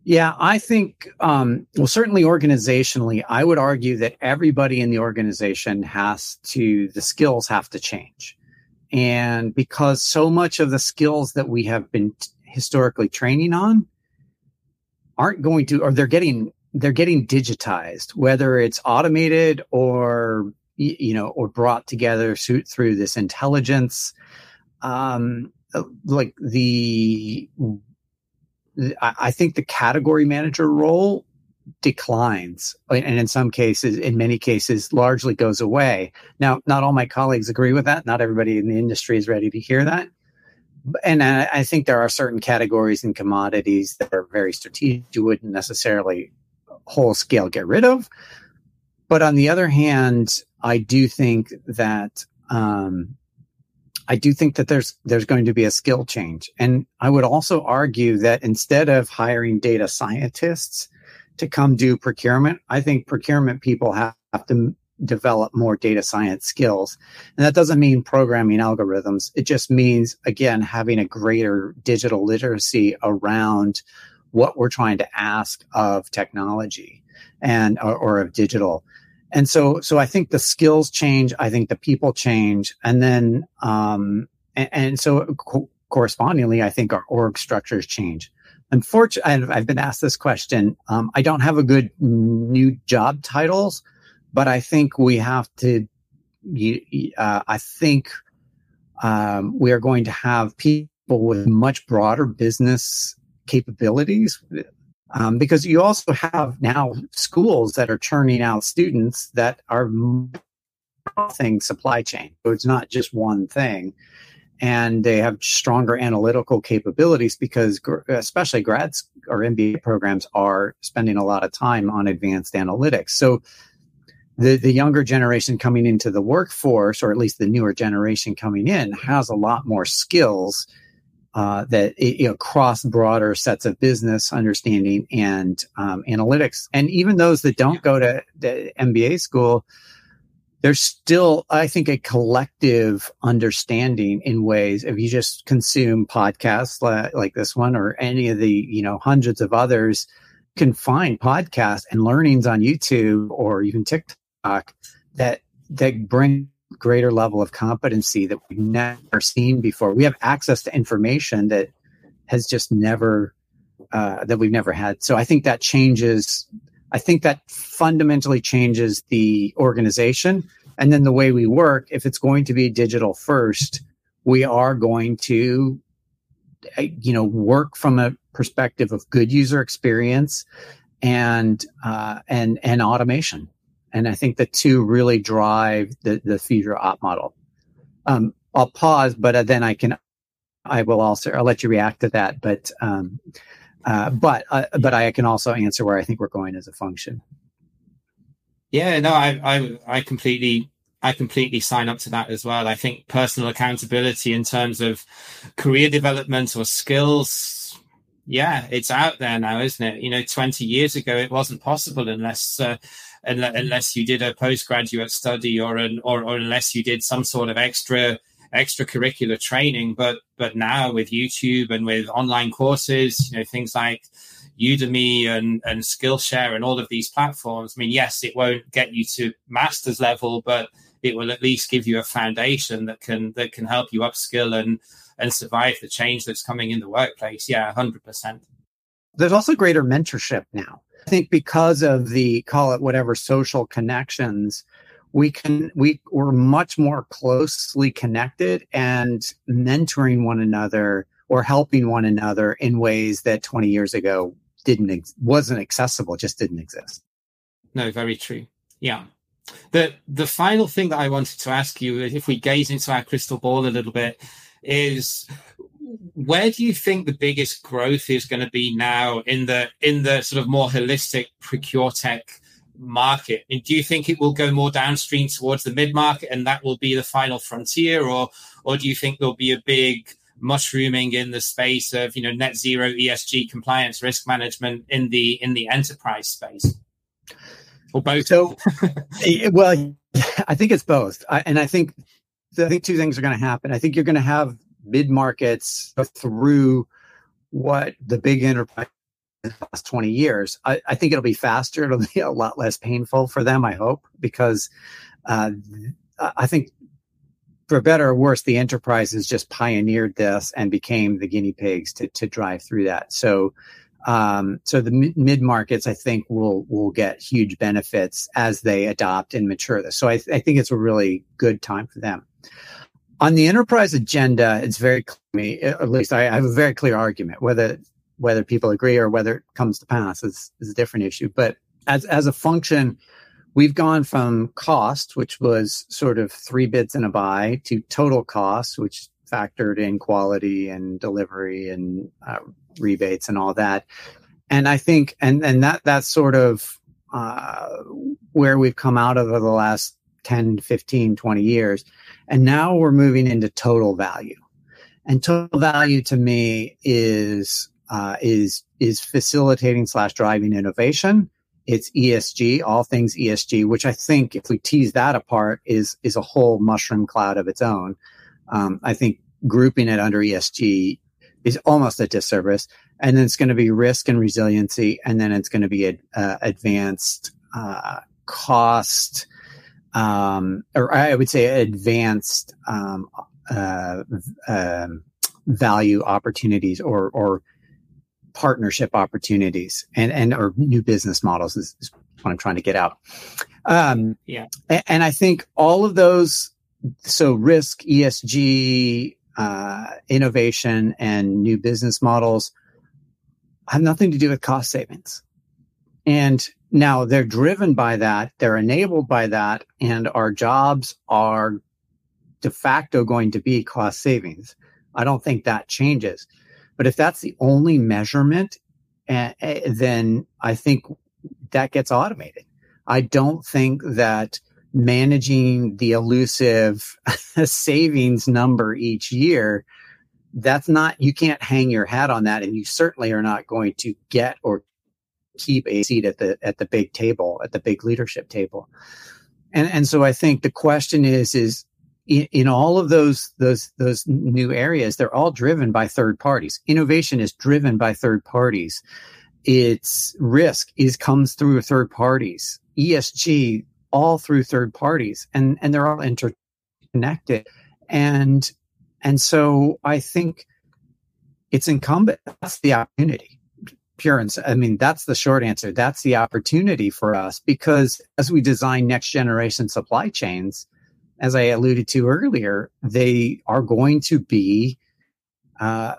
Yeah i think um, well certainly organizationally i would argue that everybody in the organization has to the skills have to change. And because so much of the skills that we have been t- historically training on aren't going to or they're getting they're getting digitized, whether it's automated or you know or brought together through this intelligence. Um, like the, I think the category manager role declines and in some cases in many cases largely goes away now not all my colleagues agree with that not everybody in the industry is ready to hear that and I, think there are certain categories and commodities that are very strategic you wouldn't necessarily whole scale get rid of. But on the other hand, I do think that um, I do think that there's there's going to be a skill change, and I would also argue that instead of hiring data scientists to come do procurement, I think procurement people have, have to develop more data science skills. And that doesn't mean programming algorithms. It just means, again, having a greater digital literacy around what we're trying to ask of technology and or, or of digital and so so i think the skills change i think the people change and then um and, and so co- correspondingly i think our org structures change unfortunately I've, been asked this question um, i don't have a good new job titles but i think we have to uh, i think um, we are going to have people with much broader business capabilities um, because you also have now schools that are churning out students that are thing supply chain. So it's not just one thing. And they have stronger analytical capabilities because, especially grads or MBA programs, are spending a lot of time on advanced analytics. So, the, the younger generation coming into the workforce, or at least the newer generation coming in, has a lot more skills uh, that you know cross broader sets of business understanding and um, analytics. And even those that don't go to the MBA school, there's still, I think, a collective understanding in ways. If you just consume podcasts like, like this one or any of the you know hundreds of others, can find podcasts and learnings on YouTube or even TikTok that that bring greater level of competency that we've never seen before. We have access to information that has just never uh, that we've never had. So I think that changes. I think that fundamentally changes the organization and then the way we work. If it's going to be digital first, we are going to, uh, you know, work from a perspective of good user experience and uh, and and automation. And I think the two really drive the, the future op model. Um, I'll pause, but uh, then I can, I will also, I'll let you react to that. But, um, uh, but, uh, but I can also answer where I think we're going as a function. Yeah, no, I, I, I completely, I completely sign up to that as well. I think personal accountability in terms of career development or skills, yeah, it's out there now, isn't it? You know, 20 years ago, it wasn't possible unless, uh, unless you did a postgraduate study or an or, or unless you did some sort of extra extracurricular training. But but now with YouTube and with online courses, you know things like Udemy and and Skillshare and all of these platforms. I mean, yes, it won't get you to master's level, but it will at least give you a foundation that can that can help you upskill and and survive the change that's coming in the workplace. Yeah, hundred percent. There's also greater mentorship now. I think because of the call it whatever social connections, we can we we're much more closely connected and mentoring one another or helping one another in ways that 20 years ago didn't ex- wasn't accessible just didn't exist no very true yeah the the final thing that i wanted to ask you if we gaze into our crystal ball a little bit is where do you think the biggest growth is going to be now in the in the sort of more holistic procure tech market? And do you think it will go more downstream towards the mid market and that will be the final frontier, or or do you think there'll be a big mushrooming in the space of you know net zero ESG compliance risk management in the in the enterprise space? Or both? So, well, I think it's both, I, and I think I think two things are going to happen. I think you're going to have mid markets through what the big enterprise the last 20 years. I, I, think it'll be faster. It'll be a lot less painful for them, I hope, because uh, I think for better or worse, the enterprises just pioneered this and became the guinea pigs to, to drive through that. So, um, so the mid markets, I think, will will get huge benefits as they adopt and mature this. So I, th- I think it's a really good time for them. On the enterprise agenda, it's very clear, at least I have a very clear argument. Whether whether people agree or whether it comes to pass is, is a different issue. But as as a function, we've gone from cost, which was sort of three bids and a buy, to total cost, which factored in quality and delivery and uh, rebates and all that. And I think, and and that that's sort of uh, where we've come out of over the last 10, 15, 20 years. And now we're moving into total value. And total value to me is uh, is is facilitating slash driving innovation. It's ESG, all things ESG, which I think if we tease that apart is is a whole mushroom cloud of its own. Um, I think grouping it under ESG is almost a disservice. And then it's going to be risk and resiliency, and then it's going to be a, uh, advanced uh, cost um, or I would say advanced um, uh, um, value opportunities or or partnership opportunities and and or new business models is, is what I'm trying to get out. Um, yeah, and, and I think all of those so risk, ESG, uh, innovation, and new business models have nothing to do with cost savings. And now they're driven by that, they're enabled by that, and our jobs are de facto going to be cost savings. I don't think that changes. But if that's the only measurement, uh, then I think that gets automated. I don't think that managing the elusive *laughs* savings number each year that's not you can't hang your hat on that and you certainly are not going to get or keep a seat at the at the big table at the big leadership table. And and so i think the question is is in, in all of those those those new areas they're all driven by third parties. Innovation is driven by third parties. Its risk is comes through third parties. Esg all through third parties and and they're all interconnected and and so I think it's incumbent. That's the opportunity. Pure and I mean, that's the short answer. That's the opportunity for us because as we design next generation supply chains, as I alluded to earlier, they are going to be, uh,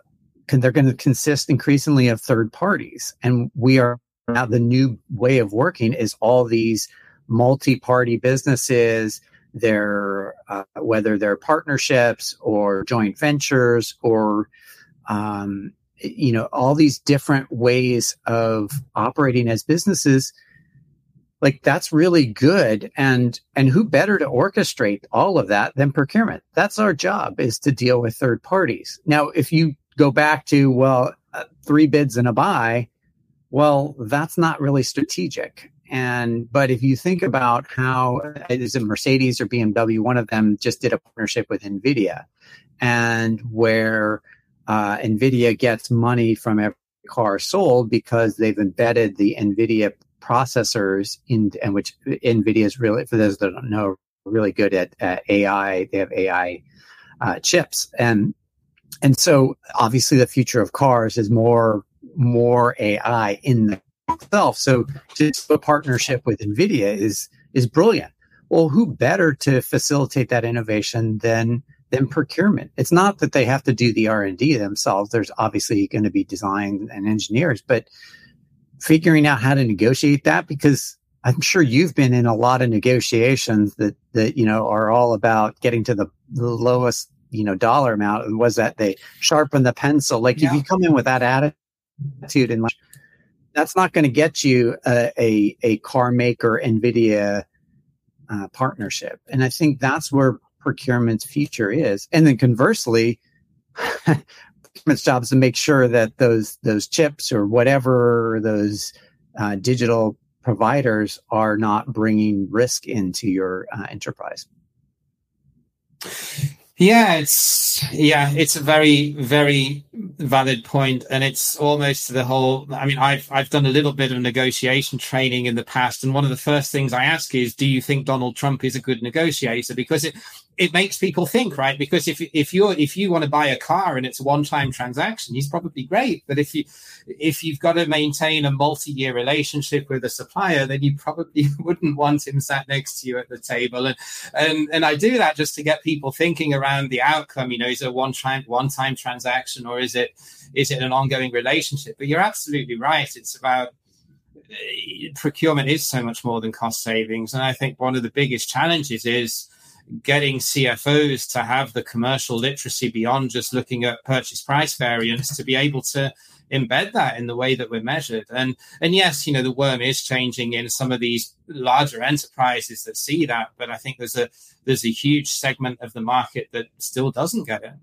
they're going to consist increasingly of third parties. And we are now the new way of working is all these multi party businesses their uh, whether they're partnerships or joint ventures or um, you know all these different ways of operating as businesses like that's really good. And and who better to orchestrate all of that than procurement? That's our job is to deal with third parties. Now if you go back to well uh, three bids and a buy well that's not really strategic and but if you think about how is it Mercedes or BMW, one of them just did a partnership with Nvidia, and where uh, Nvidia gets money from every car sold because they've embedded the Nvidia processors in, and which Nvidia is really for those that don't know really good at, AI. They have AI uh, chips, and and so obviously the future of cars is more more AI in the itself. So just a partnership with NVIDIA is is brilliant. Well, who better to facilitate that innovation than than procurement? It's not that they have to do the R and D themselves. There's obviously going to be design and engineers, but figuring out how to negotiate that because I'm sure you've been in a lot of negotiations that that you know are all about getting to the, the lowest you know dollar amount and was that they sharpen the pencil like yeah. if you come in with that attitude and like that's not going to get you a, a, a, car maker NVIDIA uh, partnership. And I think that's where procurement's future is. And then conversely, procurement's job is to make sure that those those chips or whatever those uh, digital providers are not bringing risk into your uh, enterprise. Yeah, it's yeah, it's a very very valid point, and it's almost the whole. I mean, I've I've done a little bit of negotiation training in the past, and one of the first things I ask is, do you think Donald Trump is a good negotiator? Because it it makes people think, right? Because if if you're if you want to buy a car and it's a one time transaction, he's probably great. But if you if you've got to maintain a multi year relationship with a supplier, then you probably *laughs* wouldn't want him sat next to you at the table. And and and I do that just to get people thinking around the outcome. You know, is it a one time one time transaction or is it is it an ongoing relationship? But you're absolutely right. It's about eh, procurement is so much more than cost savings, and I think one of the biggest challenges is getting CFOs to have the commercial literacy beyond just looking at purchase price variance to be able to embed that in the way that we're measured. And and yes, you know, the worm is changing in some of these larger enterprises that see that, but I think there's a there's a huge segment of the market that still doesn't get it.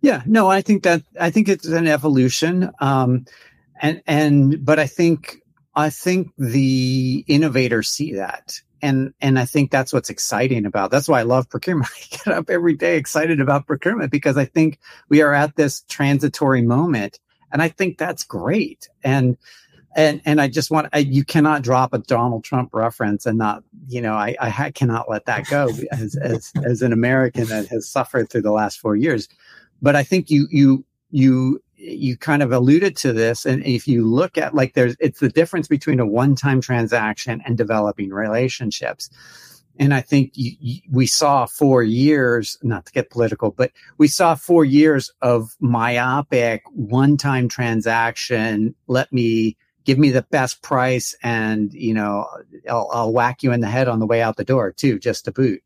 Yeah, no, I think that I think it's an evolution. Um and and but I think I think the innovators see that and and I think that's what's exciting about. That's why I love procurement. *laughs* I get up every day excited about procurement because I think we are at this transitory moment, and I think that's great. And and and I just want I, you cannot drop a Donald Trump reference and not you know I I cannot let that go as as as an American that has suffered through the last four years. But I think you you you you kind of alluded to this and if you look at like there's it's the difference between a one-time transaction and developing relationships And I think you, you, we saw four years, not to get political, but we saw four years of myopic one time transaction. Let me give me the best price and, you know, I'll, I'll whack you in the head on the way out the door too, just to boot.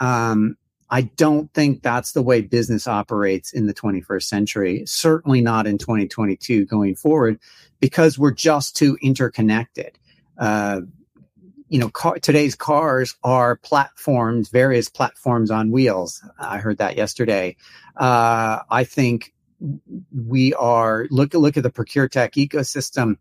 Um, I don't think that's the way business operates in the 21st century. Certainly not in 2022 going forward, because we're just too interconnected. Uh, you know, car, today's cars are platforms, various platforms on wheels. I heard that yesterday. Uh, I think we are look look at the procure tech ecosystem.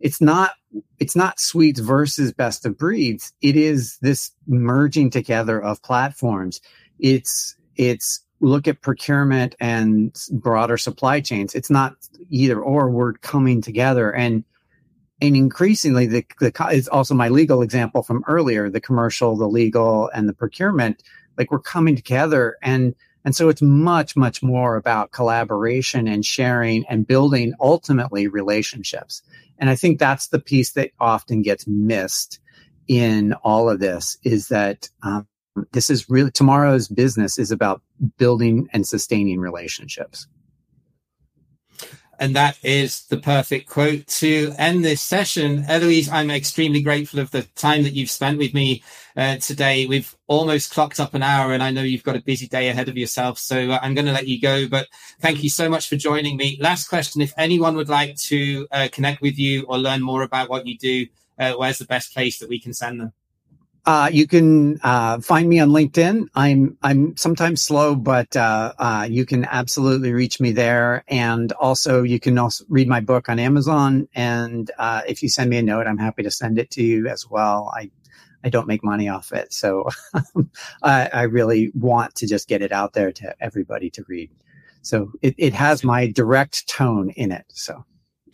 It's not it's not suites versus best of breeds. It is this merging together of platforms. It's it's look at procurement and broader supply chains. It's not either or. We're coming together and and increasingly the, the is also my legal example from earlier the commercial the legal and the procurement like we're coming together and and so it's much much more about collaboration and sharing and building ultimately relationships and i think that's the piece that often gets missed in all of this is that um, this is really tomorrow's business is about building and sustaining relationships and that is the perfect quote to end this session. Elouise, I'm extremely grateful of the time that you've spent with me uh, today. We've almost clocked up an hour, and I know you've got a busy day ahead of yourself. So uh, I'm going to let you go. But thank you so much for joining me. Last question If anyone would like to uh, connect with you or learn more about what you do, uh, where's the best place that we can send them? Uh, you can uh, find me on LinkedIn. I'm I'm sometimes slow, but uh, uh, you can absolutely reach me there. And also, you can also read my book on Amazon. And uh, if you send me a note, I'm happy to send it to you as well. I I don't make money off it, so *laughs* I, I really want to just get it out there to everybody to read. So it, it has my direct tone in it. So.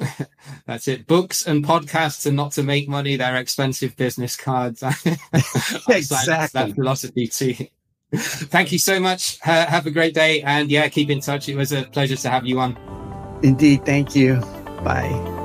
*laughs* That's it. Books and podcasts are not to make money; they're expensive business cards. *laughs* exactly. That philosophy too. Thank you so much. have a great day, and yeah, keep in touch. It was a pleasure to have you on. Indeed. Thank you. Bye.